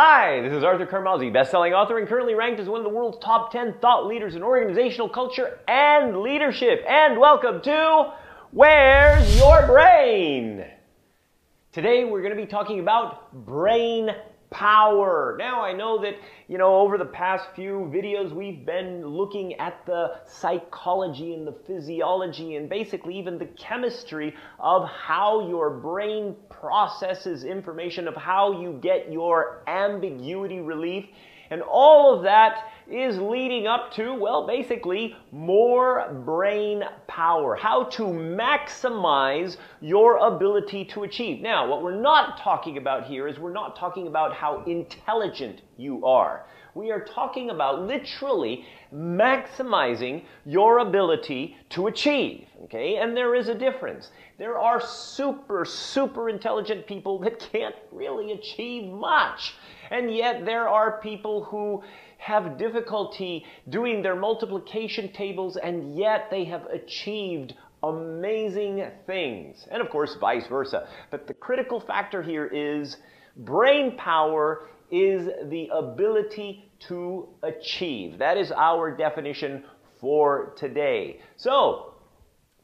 Hi, this is Arthur Carmazzi, best-selling author and currently ranked as one of the world's top 10 thought leaders in organizational culture and leadership. And welcome to Where's Your Brain? Today we're going to be talking about brain power. Now, I know that, you know, over the past few videos, we've been looking at the psychology and the physiology and basically even the chemistry of how your brain processes information, of how you get your ambiguity relief. And all of that is leading up to, well, basically, more brain power. How to maximize your ability to achieve. Now, what we're not talking about here is we're not talking about how intelligent you are. We are talking about literally maximizing your ability to achieve. Okay? And there is a difference. There are super, super intelligent people that can't really achieve much. And yet there are people who have difficulty doing their multiplication tables and yet they have achieved amazing things. And of course, vice versa. But the critical factor here is brain power is the ability to achieve. That is our definition for today. So,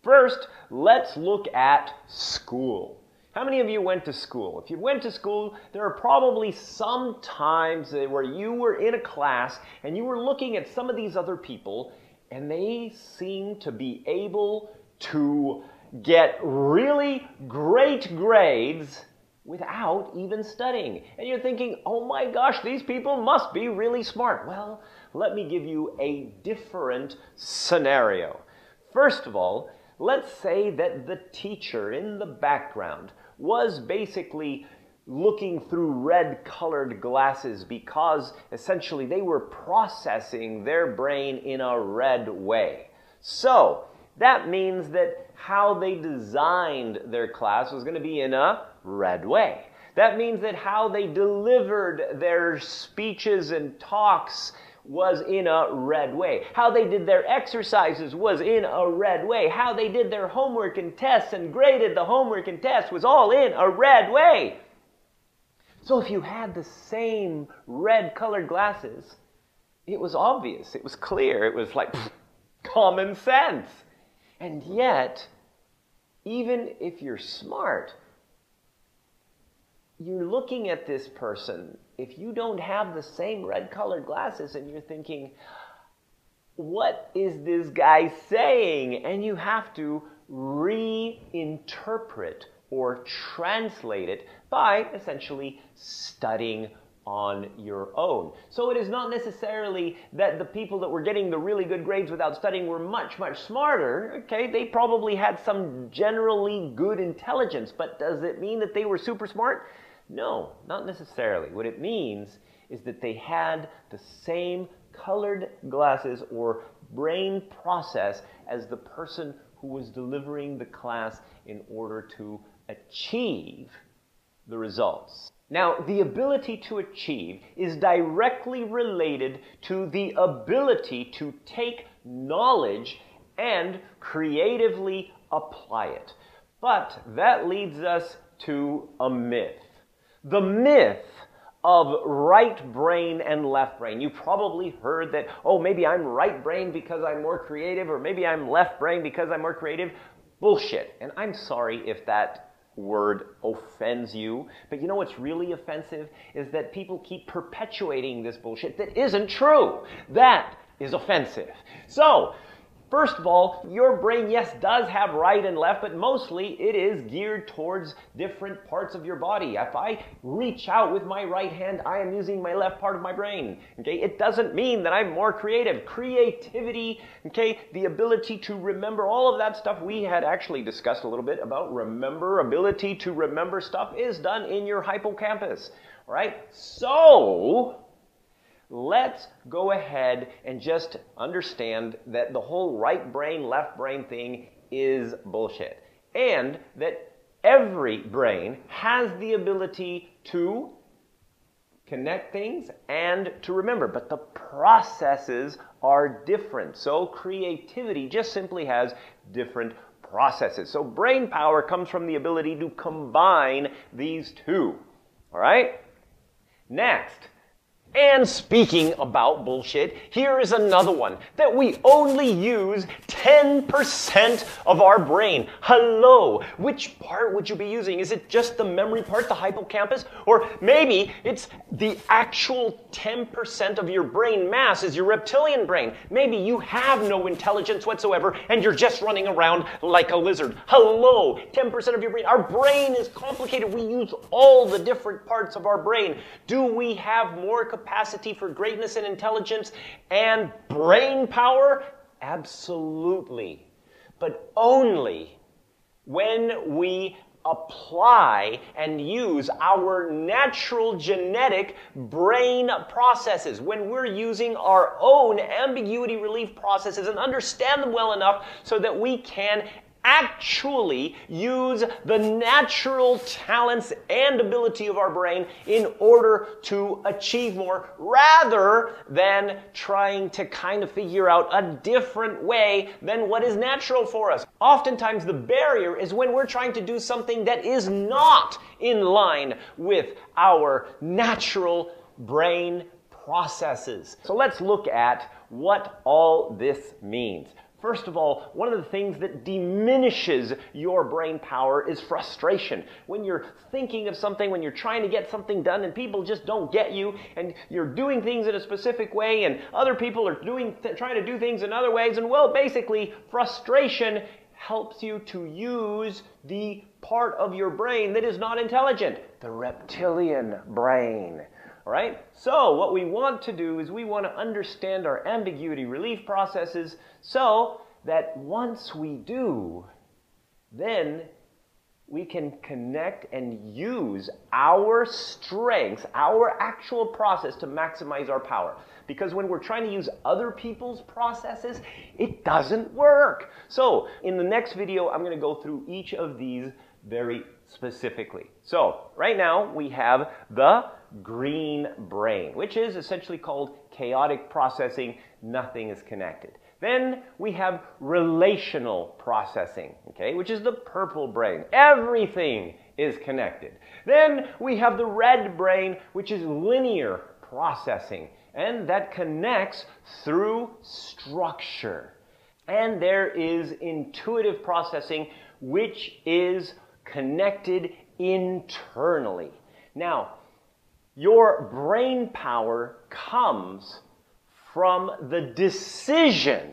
first, let's look at school. How many of you went to school? If you went to school, there are probably some times where you were in a class and you were looking at some of these other people and they seem to be able to get really great grades without even studying. And you're thinking, oh my gosh, these people must be really smart. Well, let me give you a different scenario. First of all, let's say that the teacher in the background was basically looking through red colored glasses because essentially they were processing their brain in a red way. So, that means that how they designed their class was going to be in a red way. That means that how they delivered their speeches and talks was in a red way. How they did their exercises was in a red way. How they did their homework and tests and graded the homework and tests was all in a red way. So if you had the same red colored glasses, it was obvious, it was clear, it was like pff, common sense. And yet, even if you're smart, you're looking at this person, if you don't have the same red colored glasses and you're thinking, what is this guy saying? And you have to reinterpret or translate it by essentially studying on your own. So it is not necessarily that the people that were getting the really good grades without studying were much, much smarter. Okay, they probably had some generally good intelligence, but does it mean that they were super smart? No, not necessarily. What it means is that they had the same colored glasses or brain process as the person who was delivering the class in order to achieve the results. Now, the ability to achieve is directly related to the ability to take knowledge and creatively apply it. But that leads us to a myth the myth of right brain and left brain. You probably heard that, oh, maybe I'm right brain because I'm more creative, or maybe I'm left brain because I'm more creative. Bullshit. And I'm sorry if that word offends you, but you know what's really offensive is that people keep perpetuating this bullshit that isn't true. That is offensive. So, First of all, your brain, yes, does have right and left, but mostly it is geared towards different parts of your body. If I reach out with my right hand, I am using my left part of my brain. Okay, it doesn't mean that I'm more creative. Creativity, okay, the ability to remember all of that stuff we had actually discussed a little bit about remember, ability to remember stuff is done in your hippocampus. Right? So, let's go ahead and just understand that the whole right brain, left brain thing is bullshit. And that every brain has the ability to connect things and to remember, but the processes are different. So creativity just simply has different processes. So brain power comes from the ability to combine these two. All right? Next, and speaking about bullshit, here is another one that we only use 10% of our brain. Hello, which part would you be using? Is it just the memory part, the hippocampus? Or maybe it's the actual 10% of your brain mass is your reptilian brain. Maybe you have no intelligence whatsoever and you're just running around like a lizard. Hello, 10% of your brain. Our brain is complicated. We use all the different parts of our brain. Do we have more capacity? Capacity for greatness and intelligence and brain power? Absolutely. But only when we apply and use our natural genetic brain processes, when we're using our own ambiguity relief processes and understand them well enough so that we can actually use the natural talents and ability of our brain in order to achieve more rather than trying to kind of figure out a different way than what is natural for us. Oftentimes the barrier is when we're trying to do something that is not in line with our natural brain processes. So let's look at what all this means. First of all, one of the things that diminishes your brain power is frustration. When you're thinking of something, when you're trying to get something done and people just don't get you and you're doing things in a specific way and other people are doing trying to do things in other ways and well, basically frustration helps you to use the part of your brain that is not intelligent, the reptilian brain. All right? So, what we want to do is we want to understand our ambiguity relief processes so that once we do, then we can connect and use our strengths, our actual process to maximize our power. Because when we're trying to use other people's processes, it doesn't work. So, in the next video, I'm going to go through each of these very specifically. So, right now we have the green brain, which is essentially called chaotic processing. Nothing is connected. Then we have relational processing, okay, which is the purple brain. Everything is connected. Then we have the red brain, which is linear processing, and that connects through structure. And there is intuitive processing, which is connected internally. Now, your brain power comes from the decision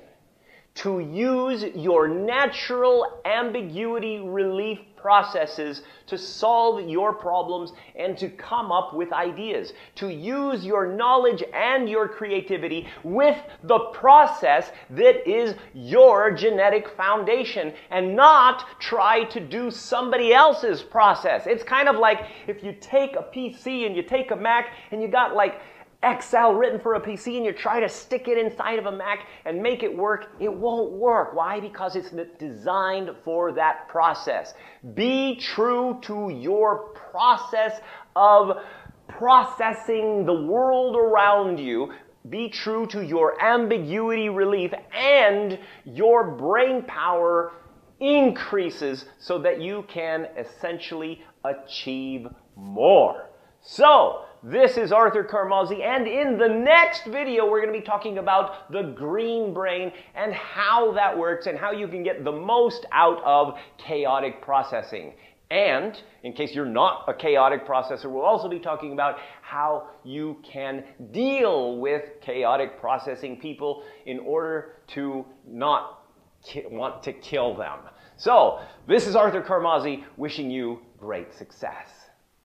to use your natural ambiguity relief processes to solve your problems and to come up with ideas. To use your knowledge and your creativity with the process that is your genetic foundation and not try to do somebody else's process. It's kind of like if you take a PC and you take a Mac and you got like Excel written for a PC and you try to stick it inside of a Mac and make it work, it won't work. Why? Because it's designed for that process. Be true to your process of processing the world around you. Be true to your ambiguity relief and your brain power increases so that you can essentially achieve more. So, this is Arthur Carmazzi, and in the next video, we're going to be talking about the green brain and how that works and how you can get the most out of chaotic processing. And in case you're not a chaotic processor, we'll also be talking about how you can deal with chaotic processing people in order to not want to kill them. So, this is Arthur Carmazzi wishing you great success.